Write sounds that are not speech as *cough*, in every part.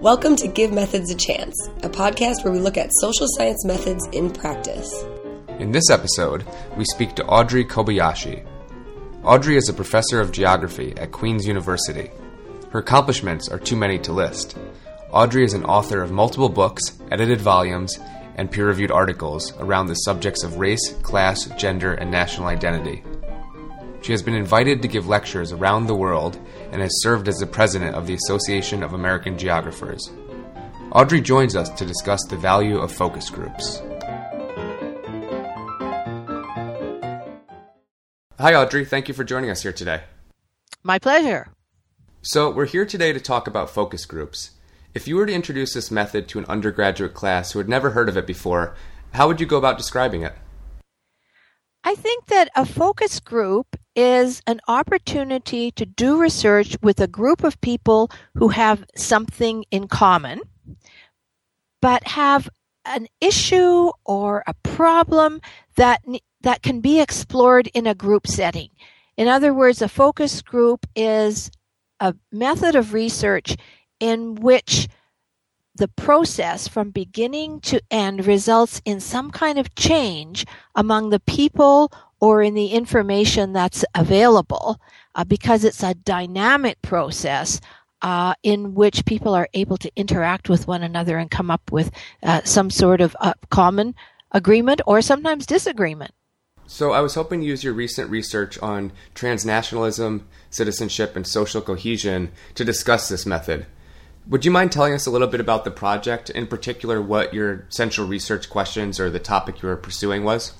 Welcome to Give Methods a Chance, a podcast where we look at social science methods in practice. In this episode, we speak to Audrey Kobayashi. Audrey is a professor of geography at Queen's University. Her accomplishments are too many to list. Audrey is an author of multiple books, edited volumes, and peer reviewed articles around the subjects of race, class, gender, and national identity. She has been invited to give lectures around the world and has served as the president of the Association of American Geographers. Audrey joins us to discuss the value of focus groups. Hi, Audrey. Thank you for joining us here today. My pleasure. So, we're here today to talk about focus groups. If you were to introduce this method to an undergraduate class who had never heard of it before, how would you go about describing it? I think that a focus group is an opportunity to do research with a group of people who have something in common, but have an issue or a problem that that can be explored in a group setting. In other words, a focus group is a method of research in which the process from beginning to end results in some kind of change among the people or in the information that's available uh, because it's a dynamic process uh, in which people are able to interact with one another and come up with uh, some sort of uh, common agreement or sometimes disagreement. So, I was hoping to use your recent research on transnationalism, citizenship, and social cohesion to discuss this method. Would you mind telling us a little bit about the project, in particular, what your central research questions or the topic you were pursuing was?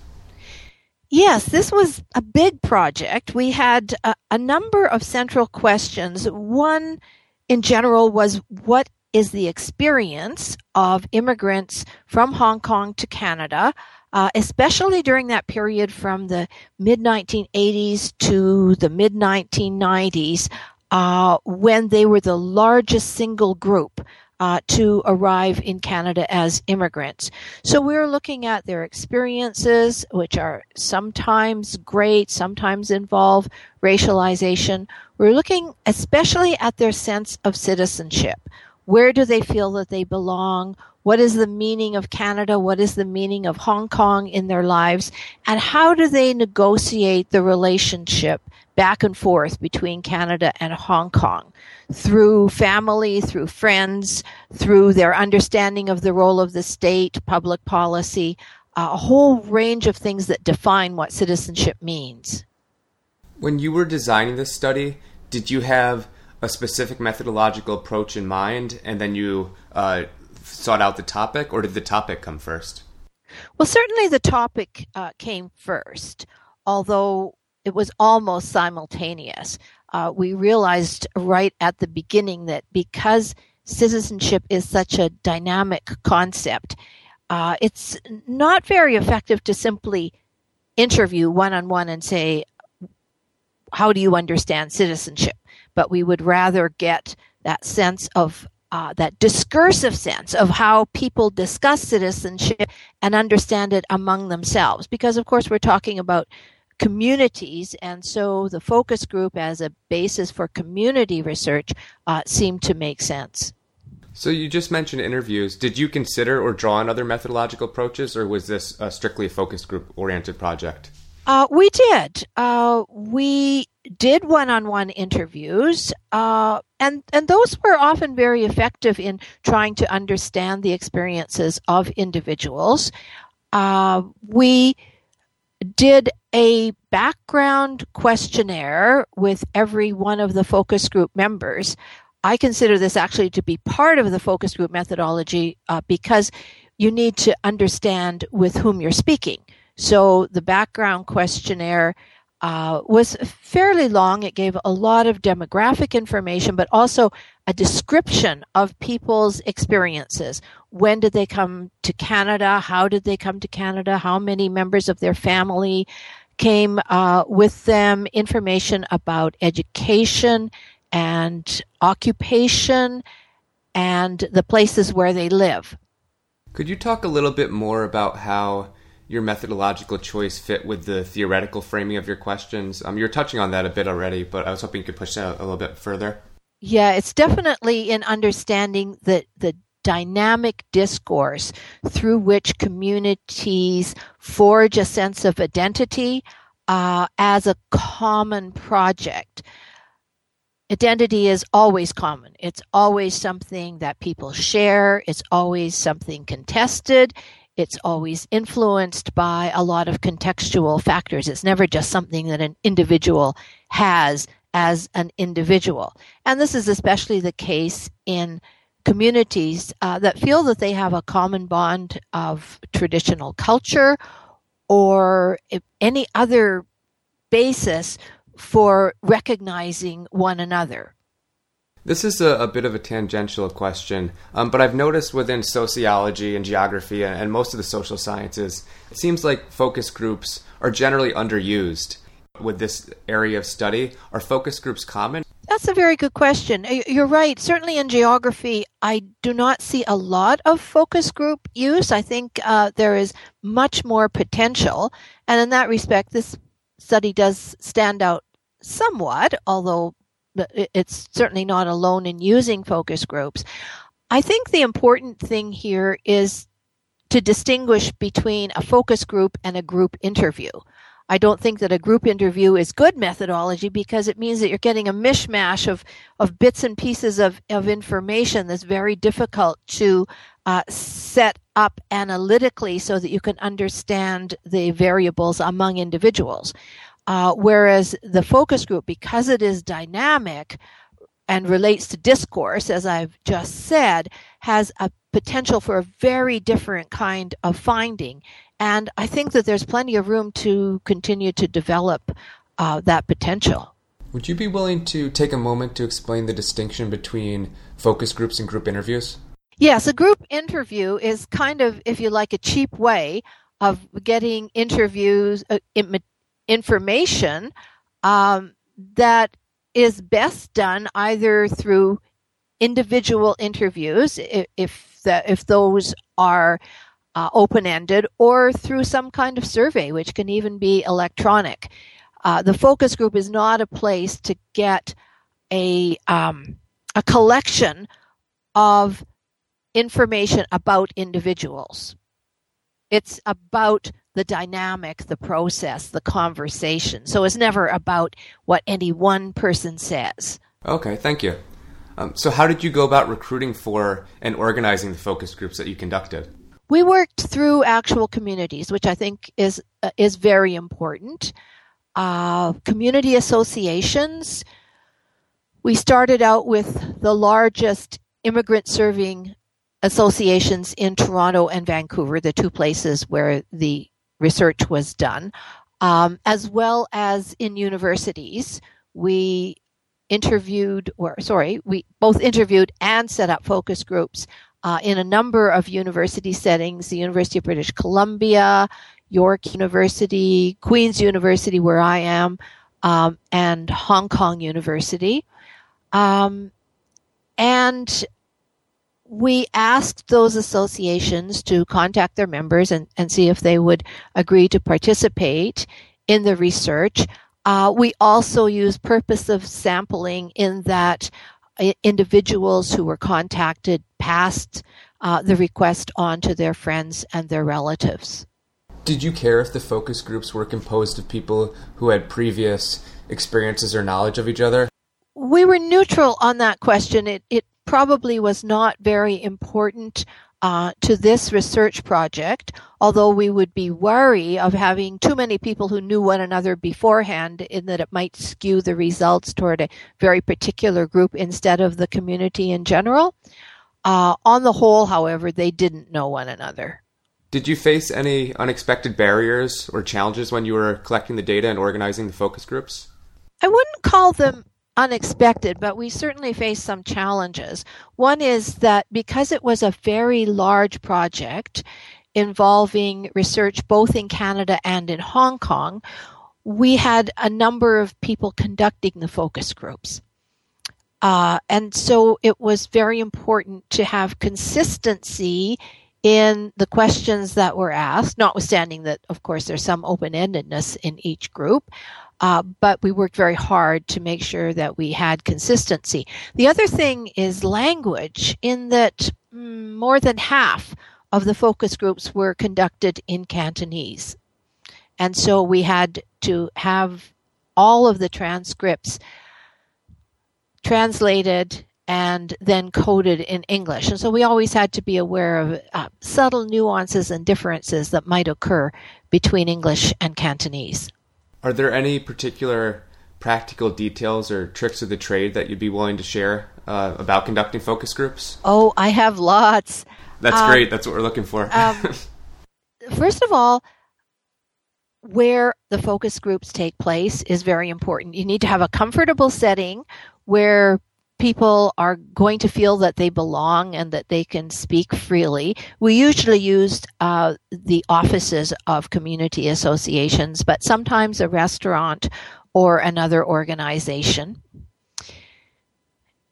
Yes, this was a big project. We had a, a, number of central questions. One, in general, was what is the experience of immigrants from Hong Kong to Canada, uh, especially during that period from the mid 1980s to the mid 1990s, uh, when they were the largest single group uh, to arrive in Canada as immigrants. So we're looking at their experiences, which are sometimes great, sometimes involve racialization. We're looking especially at their sense of citizenship. Where do they feel that they belong? What is the meaning of Canada? What is the meaning of Hong Kong in their lives? And how do they negotiate the relationship back and forth between Canada and Hong Kong through family, through friends, through their understanding of the role of the state, public policy, a whole range of things that define what citizenship means. When you were designing this study, did you have a specific methodological approach in mind and then you uh, sought out the topic, or did the topic come first? Well, certainly the topic uh, came first, although it was almost simultaneous. Uh, we realized right at the beginning that because citizenship is such a dynamic concept, uh, it's not very effective to simply interview one on one and say, How do you understand citizenship? But we would rather get that sense of uh, that discursive sense of how people discuss citizenship and understand it among themselves. Because, of course, we're talking about communities. And so the focus group as a basis for community research uh, seemed to make sense. So you just mentioned interviews. Did you consider or draw on other methodological approaches, or was this uh, strictly a focus group oriented project? Uh, we did. Uh, we did one-on-one interviews, uh, and and those were often very effective in trying to understand the experiences of individuals. Uh, we did a background questionnaire with every one of the focus group members. I consider this actually to be part of the focus group methodology uh, because you need to understand with whom you're speaking. So the background questionnaire uh, was fairly long. It gave a lot of demographic information, but also a description of people's experiences. When did they come to Canada? How did they come to Canada? How many members of their family came uh, with them? Information about education and occupation and the places where they live. Could you talk a little bit more about how your methodological choice fit with the theoretical framing of your questions? Um, you're touching on that a bit already, but I was hoping you could push that a little bit further. Yeah, it's definitely in understanding the, the dynamic discourse through which communities forge a sense of identity uh, as a common project. Identity is always common. It's always something that people share. It's always something contested. It's always influenced by a lot of contextual factors. It's never just something that an individual has as an individual. And this is especially the case in communities uh, that feel that they have a common bond of traditional culture or any other basis for recognizing one another. This is a, a, bit of a tangential question, um, but I've noticed within sociology and geography and, and most of the social sciences, it seems like focus groups are generally underused with this area of study. Are focus groups common? That's a very good question. You're right. Certainly in geography, I do not see a lot of focus group use. I think uh, there is much more potential. And in that respect, this study does stand out somewhat, although it's certainly not alone in using focus groups. I think the important thing here is to distinguish between a focus group and a group interview. I don't think that a group interview is good methodology because it means that you're getting a mishmash of, of bits and pieces of, of information that's very difficult to uh, set up analytically so that you can understand the variables among individuals. Uh, whereas the focus group, because it is dynamic and relates to discourse, as I've just said, has a potential for a very different kind of finding. And I think that there's plenty of room to continue to develop uh, that potential. Would you be willing to take a moment to explain the distinction between focus groups and group interviews? Yes, a group interview is kind of, if you like, a cheap way of getting interviews, uh, information um, that is best done either through individual interviews, if, if, the, if those are uh, open ended or through some kind of survey, which can even be electronic. Uh, the focus group is not a place to get a um, a collection of information about individuals. It's about the dynamic, the process, the conversation. So it's never about what any one person says. Okay, thank you. Um, so, how did you go about recruiting for and organizing the focus groups that you conducted? we worked through actual communities, which I think is uh, is very important. Uh, community associations. We started out with the largest immigrant serving associations in Toronto and Vancouver, the two places where the research was done, um, as well as in universities. We interviewed, or sorry, we both interviewed and set up focus groups uh, in a number of university settings the University of British Columbia, York University, Queen's University, where I am, um, and Hong Kong University. Um, and we asked those associations to contact their members and, and see if they would agree to participate in the research. Uh, we also use purposive sampling in that individuals who were contacted passed uh, the request on to their friends and their relatives. Did you care if the focus groups were composed of people who had previous experiences or knowledge of each other? We were neutral on that question. It, it probably was not very important uh, to this research project, although we would be wary of having too many people who knew one another beforehand in that it might skew the results toward a very particular group instead of the community in general. Uh, on the whole, however, they didn't know one another. Did you face any unexpected barriers or challenges when you were collecting the data and organizing the focus groups? I wouldn't call them unexpected, but we certainly faced some challenges. One is that because it was a very large project involving research both in Canada and in Hong Kong, we had a number of people conducting the focus groups. Uh, and so it was very important to have consistency in the questions that were asked, notwithstanding that, of course, there's some open endedness in each group. Uh, but we worked very hard to make sure that we had consistency. The other thing is language, in that mm, more than half of the focus groups were conducted in Cantonese. And so we had to have all of the transcripts translated and then coded in English. And so we always had to be aware of uh, subtle nuances and differences that might occur between English and Cantonese. Are there any particular practical details or tricks of the trade that you'd be willing to share uh, about conducting focus groups? Oh, I have lots. That's um, great. That's what we're looking for. um, *laughs* first of all, where the focus groups take place is very important. You need to have a comfortable setting where people are going to feel that they belong and that they can speak freely. We usually used uh, the offices of community associations, but sometimes a restaurant or another organization.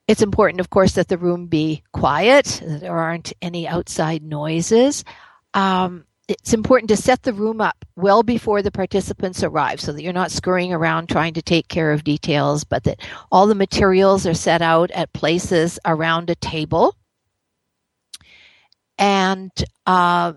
It's important, of course, that the room be quiet, that there aren't any outside noises. Um, it's important to set the room up well before the participants arrive so that you're not scurrying around trying to take care of details, but that all the materials are set out at places around a table. And uh,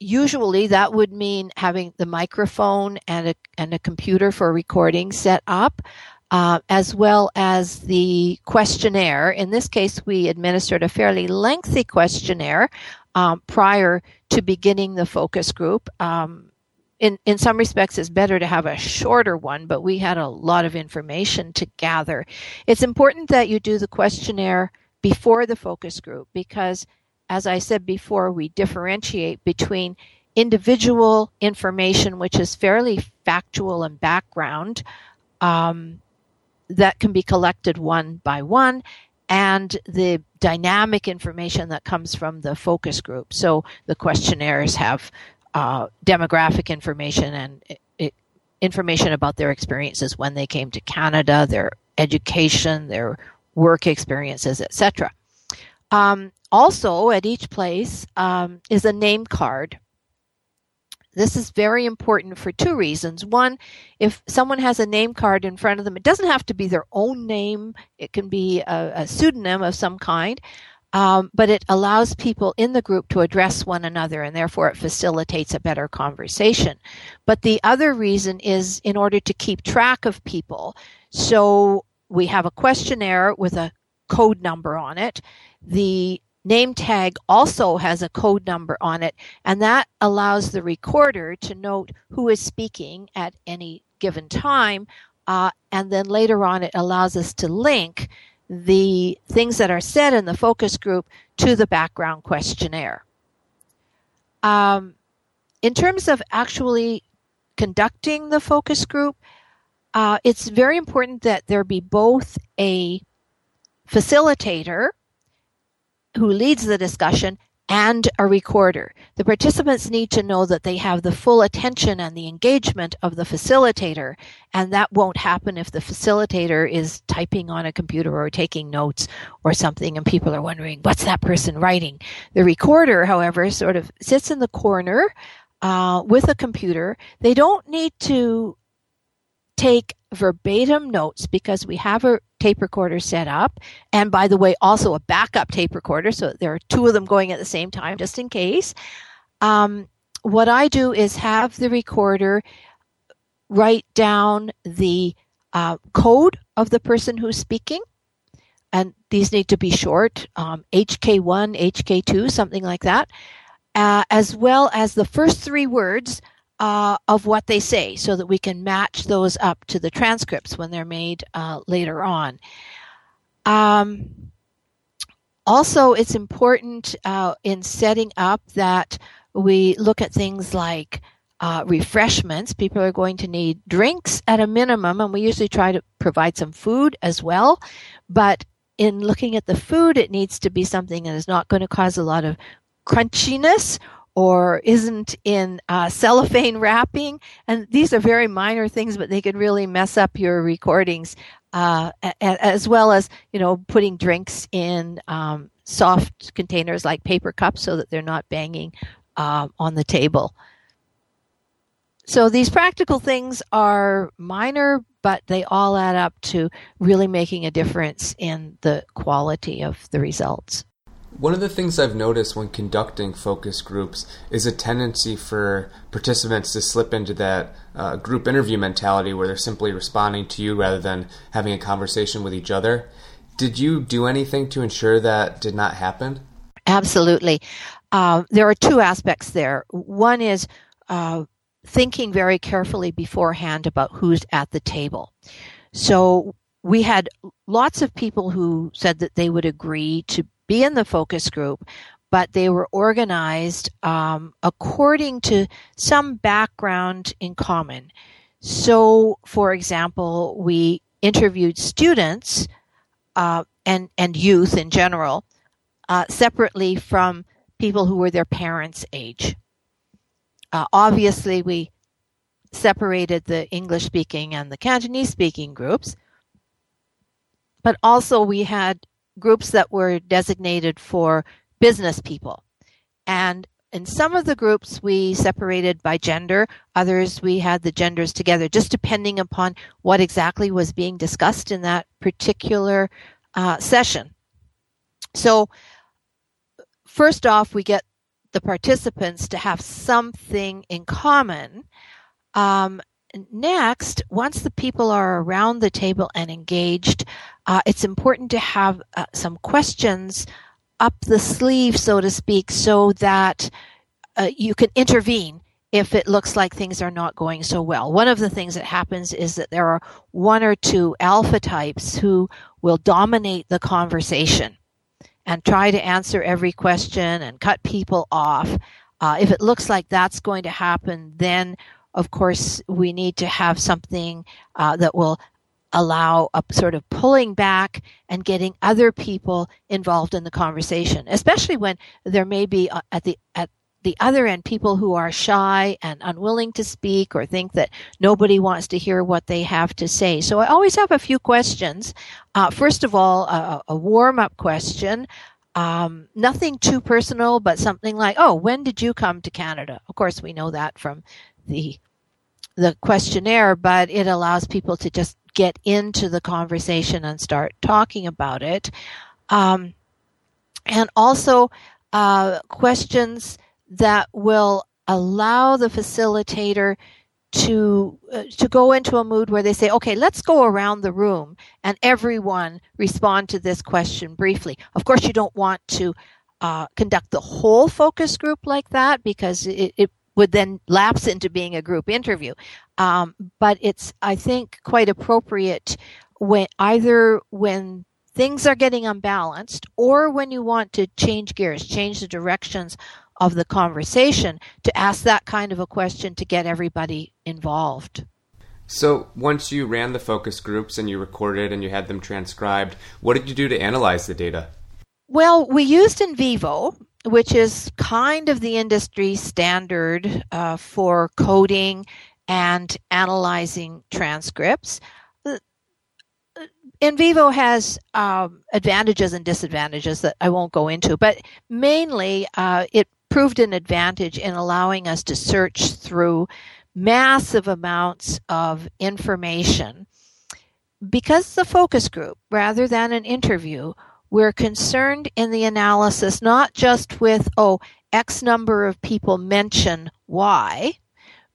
usually that would mean having the microphone and a, and a computer for recording set up. Uh, as well as the questionnaire. In this case, we administered a fairly lengthy questionnaire um, prior to beginning the focus group. Um, in, in some respects, it's better to have a shorter one, but we had a lot of information to gather. It's important that you do the questionnaire before the focus group because, as I said before, we differentiate between individual information, which is fairly factual and background, um, that can be collected one by one, and the dynamic information that comes from the focus group. So the questionnaires have uh, demographic information and it, it, information about their experiences when they came to Canada, their education, their work experiences, etc. Um, also, at each place um, is a name card this is very important for two reasons. One, if someone has a name card in front of them, it doesn't have to be their own name, it can be a, a pseudonym of some kind. Um, but it allows people in the group to address one another and therefore it facilitates a better conversation. But the other reason is in order to keep track of people. So we have a questionnaire with a code number on it. The name tag also has a code number on it, and that allows the recorder to note who is speaking at any given time. Uh, and then later on, it allows us to link the things that are said in the focus group to the background questionnaire. Um, in terms of actually conducting the focus group, uh, it's very important that there be both a facilitator who leads the discussion and a recorder. The participants need to know that they have the full attention and the engagement of the facilitator, and that won't happen if the facilitator is typing on a computer or taking notes or something and people are wondering, what's that person writing? The recorder, however, sort of sits in the corner uh, with a computer. They don't need to take verbatim notes because we have a tape recorder set up. And by the way, also a backup tape recorder. So there are two of them going at the same time, just in case. Um, what I do is have the recorder write down the uh, code of the person who's speaking. And these need to be short, um, HK1, HK2, something like that, uh, as well as the first three words uh, of what they say so that we can match those up to the transcripts when they're made uh, later on. Um, also, it's important uh, in setting up that we look at things like uh, refreshments. People are going to need drinks at a minimum, and we usually try to provide some food as well. But in looking at the food, it needs to be something that is not going to cause a lot of crunchiness or isn't in uh, cellophane wrapping. And these are very minor things, but they can really mess up your recordings, uh, as well as, you know, putting drinks in um, soft containers like paper cups so that they're not banging uh, on the table. So these practical things are minor, but they all add up to really making a difference in the quality of the results. One of the things I've noticed when conducting focus groups is a tendency for participants to slip into that uh, group interview mentality where they're simply responding to you rather than having a conversation with each other. Did you do anything to ensure that did not happen? Absolutely. Uh, there are two aspects there. One is uh, thinking very carefully beforehand about who's at the table. So we had lots of people who said that they would agree to be in the focus group, but they were organized um, according to some background in common. So, for example, we interviewed students uh, and and youth in general uh, separately from people who were their parents' age. Uh, obviously, we separated the English speaking and the Cantonese speaking groups, but also we had groups that were designated for business people. And in some of the groups, we separated by gender. Others, we had the genders together, just depending upon what exactly was being discussed in that particular uh, session. So, first off, we get the participants to have something in common. Um, next, once the people are around the table and engaged, uh, it's important to have uh, some questions up the sleeve, so to speak, so that uh, you can intervene if it looks like things are not going so well. One of the things that happens is that there are one or two alpha types who will dominate the conversation and try to answer every question and cut people off. Uh, if it looks like that's going to happen, then of course we need to have something uh, that will allow a sort of pulling back and getting other people involved in the conversation, especially when there may be uh, at the at the other end people who are shy and unwilling to speak or think that nobody wants to hear what they have to say. So I always have a few questions. Uh, first of all, a, a warm up question. Um, nothing too personal, but something like, "Oh, when did you come to Canada?" Of course, we know that from the the questionnaire, but it allows people to just get into the conversation and start talking about it. Um, and also uh, questions that will allow the facilitator to uh, to go into a mood where they say okay let's go around the room and everyone respond to this question briefly of course you don't want to uh, conduct the whole focus group like that because it, it would then lapse into being a group interview um, but it's i think quite appropriate when either when things are getting unbalanced or when you want to change gears change the directions of the conversation to ask that kind of a question to get everybody involved. So, once you ran the focus groups and you recorded and you had them transcribed, what did you do to analyze the data? Well, we used NVivo, which is kind of the industry standard uh, for coding and analyzing transcripts. NVivo has um, advantages and disadvantages that I won't go into, but mainly uh, it proved an advantage in allowing us to search through massive amounts of information. Because the focus group, rather than an interview, we're concerned in the analysis not just with, oh, X number of people mention Y,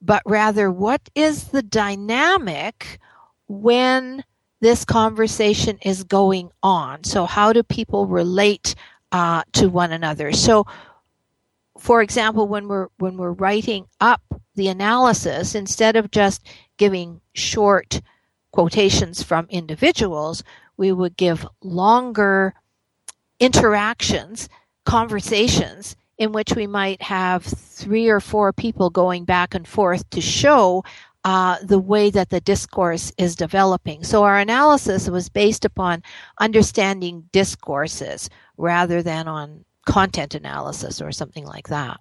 but rather what is the dynamic when this conversation is going on? So, how do people relate uh, to one another? So, for example, when we're when we're writing up the analysis, instead of just giving short quotations from individuals, we would give longer interactions, conversations in which we might have three or four people going back and forth to show uh, the way that the discourse is developing. So our analysis was based upon understanding discourses rather than on content analysis or something like that.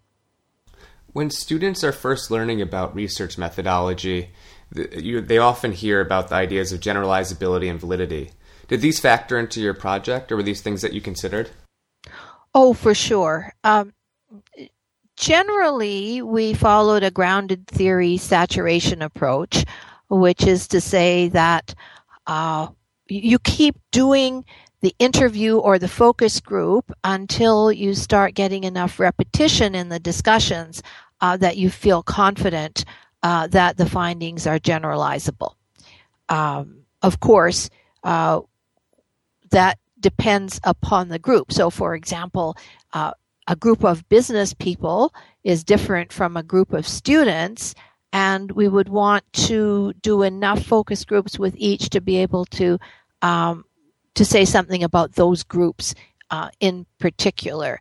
When students are first learning about research methodology, they often hear about the ideas of generalizability and validity. Did these factor into your project, or were these things that you considered? Oh, for sure. Um, generally, we followed a grounded theory saturation approach, which is to say that uh, you keep doing the interview or the focus group until you start getting enough repetition in the discussions uh, that you feel confident uh, that the findings are generalizable. Um, of course, uh, that depends upon the group. So, for example, uh, a group of business people is different from a group of students, and we would want to do enough focus groups with each to be able to um, to say something about those groups uh, in particular.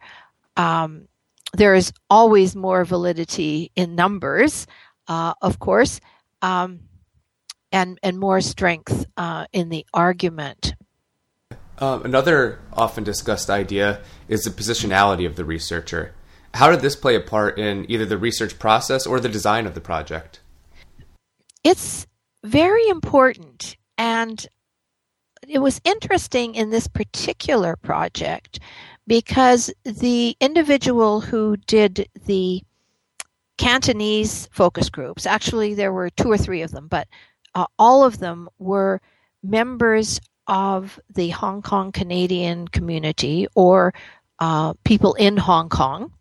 Um, there is always more validity in numbers, uh, of course, um, and and more strength uh, in the argument. Um, another often discussed idea is the positionality of the researcher. How did this play a part in either the research process or the design of the project? It's very important, and it was interesting in this particular project because the individual who did the Cantonese focus groups, actually, there were two or three of them, but uh, all of them were members of the Hong Kong Canadian community or uh, people in Hong Kong.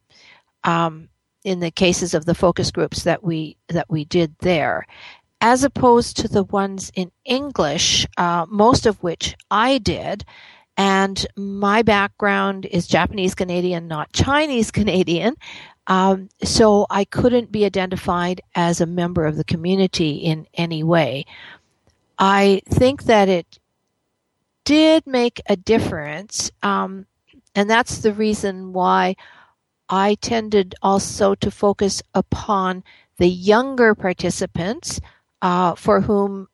Um, in the cases of the focus groups that we that we did there, as opposed to the ones in English, uh, most of which I did. And my background is Japanese Canadian, not Chinese *laughs* Canadian. Um, so I couldn't be identified as a member of the community in any way. I think that it did make a difference, um, and that's the reason why I tended also to focus upon the younger participants uh, for whom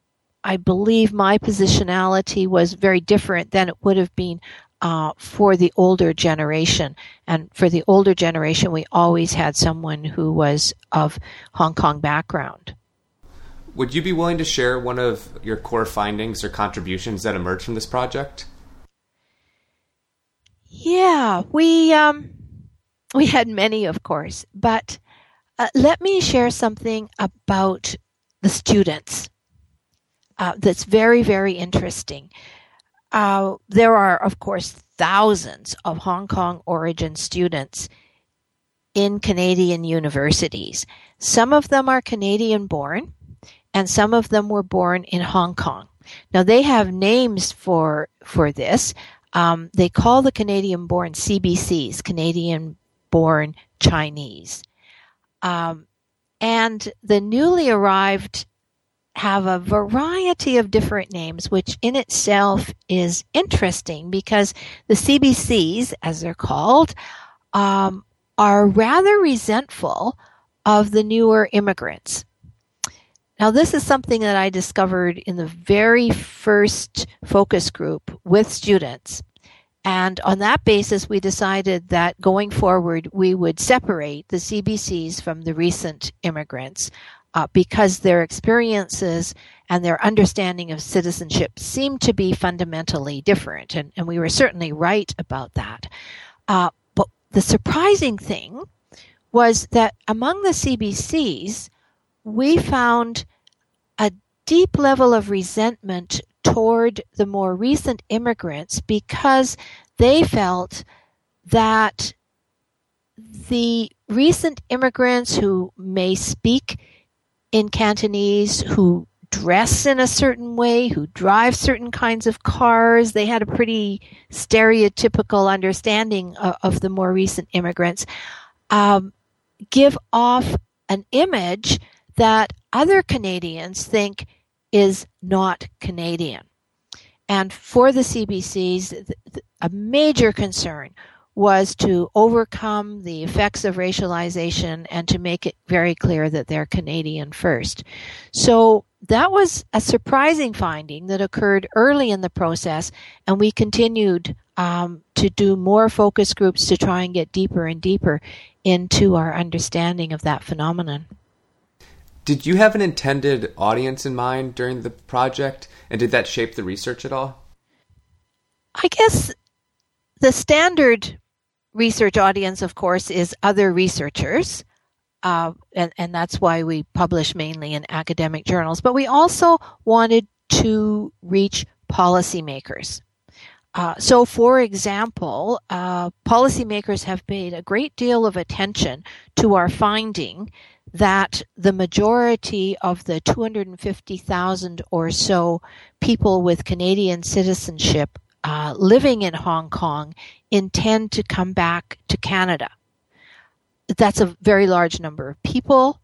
I believe my positionality was very different than it would have been uh, for the older generation. And for the older generation, we always had someone who was of Hong Kong background. Would you be willing to share one of your core findings or contributions that emerged from this project? Yeah, we um, we had many, of course, but uh, let me share something about the students. Uh, that's very, very interesting. Uh, there are, of course, thousands of Hong Kong origin students in Canadian universities. Some of them are Canadian born, and some of them were born in Hong Kong. Now they have names for for this. Um, they call the Canadian born CBCs, Canadian born Chinese. Um, and the newly arrived have a variety of different names, which in itself is interesting because the CBCs, as they're called, um, are rather resentful of the newer immigrants. Now, this is something that I discovered in the very first focus group with students. And on that basis, we decided that going forward, we would separate the CBCs from the recent immigrants uh, because their experiences and their understanding of citizenship seemed to be fundamentally different. And, and we were certainly right about that. Uh, but the surprising thing was that among the CBCs, we found a deep level of resentment toward the more recent immigrants because they felt that the recent immigrants who may speak in Cantonese, who dress in a certain way, who drive certain kinds of cars, they had a pretty stereotypical understanding of, of the more recent immigrants, um, give off an image that other Canadians think is not Canadian. And for the CBCs, a major concern was to overcome the effects of racialization and to make it very clear that they're Canadian first. So that was a surprising finding that occurred early in the process, and we continued um, to do more focus groups to try and get deeper and deeper into our understanding of that phenomenon. Did you have an intended audience in mind during the project, and did that shape the research at all? I guess the standard research audience, of course, is other researchers. Uh, and, and that's why we publish mainly in academic journals. But we also wanted to reach policymakers. Uh, so, for example, uh, policymakers have paid a great deal of attention to our finding that the majority of the 250,000 or so people with Canadian citizenship uh, living in Hong Kong intend to come back to Canada. That's a very large number of people.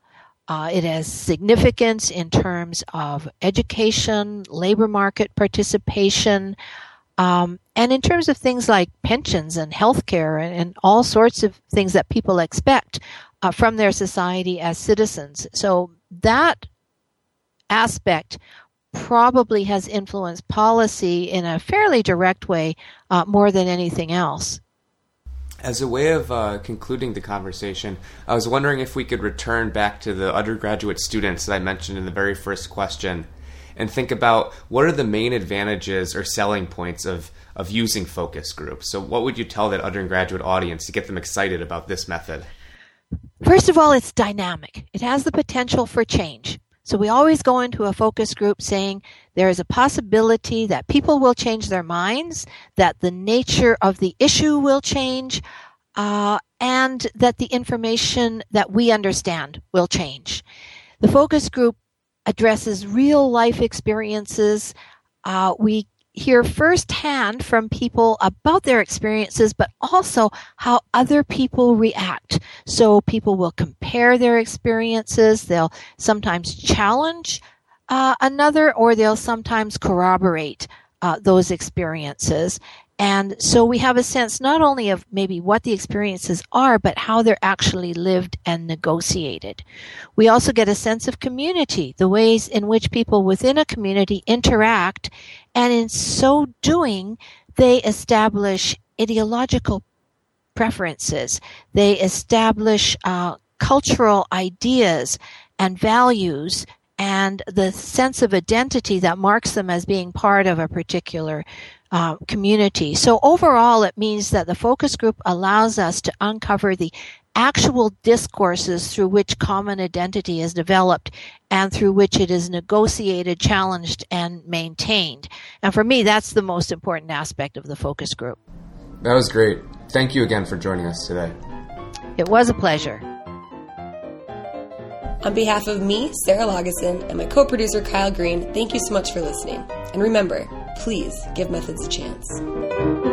Uh, it has significance in terms of education, labor market participation, um, and in terms of things like pensions and healthcare and, and all sorts of things that people expect uh, from their society as citizens. So that aspect probably has influenced policy in a fairly direct way uh, more than anything else. As a way of uh, concluding the conversation, I was wondering if we could return back to the undergraduate students that I mentioned in the very first question and think about what are the main advantages or selling points of, of using focus groups. So, what would you tell that undergraduate audience to get them excited about this method? First of all, it's dynamic. It has the potential for change. So we always go into a focus group saying there is a possibility that people will change their minds, that the nature of the issue will change, uh, and that the information that we understand will change. The focus group addresses real life experiences. Uh, we hear firsthand from people about their experiences, but also how other people react. So people will compare their experiences. They'll sometimes challenge uh, another, or they'll sometimes corroborate uh, those experiences. And so we have a sense not only of maybe what the experiences are, but how they're actually lived and negotiated. We also get a sense of community, the ways in which people within a community interact, and in so doing, they establish ideological preferences. They establish uh, cultural ideas and values and the sense of identity that marks them as being part of a particular uh, community. So overall, it means that the focus group allows us to uncover the actual discourses through which common identity is developed and through which it is negotiated, challenged, and maintained. And for me, that's the most important aspect of the focus group. That was great. Thank you again for joining us today. It was a pleasure. On behalf of me, Sarah Lageson, and my co producer, Kyle Green, thank you so much for listening. And remember, please give methods a chance.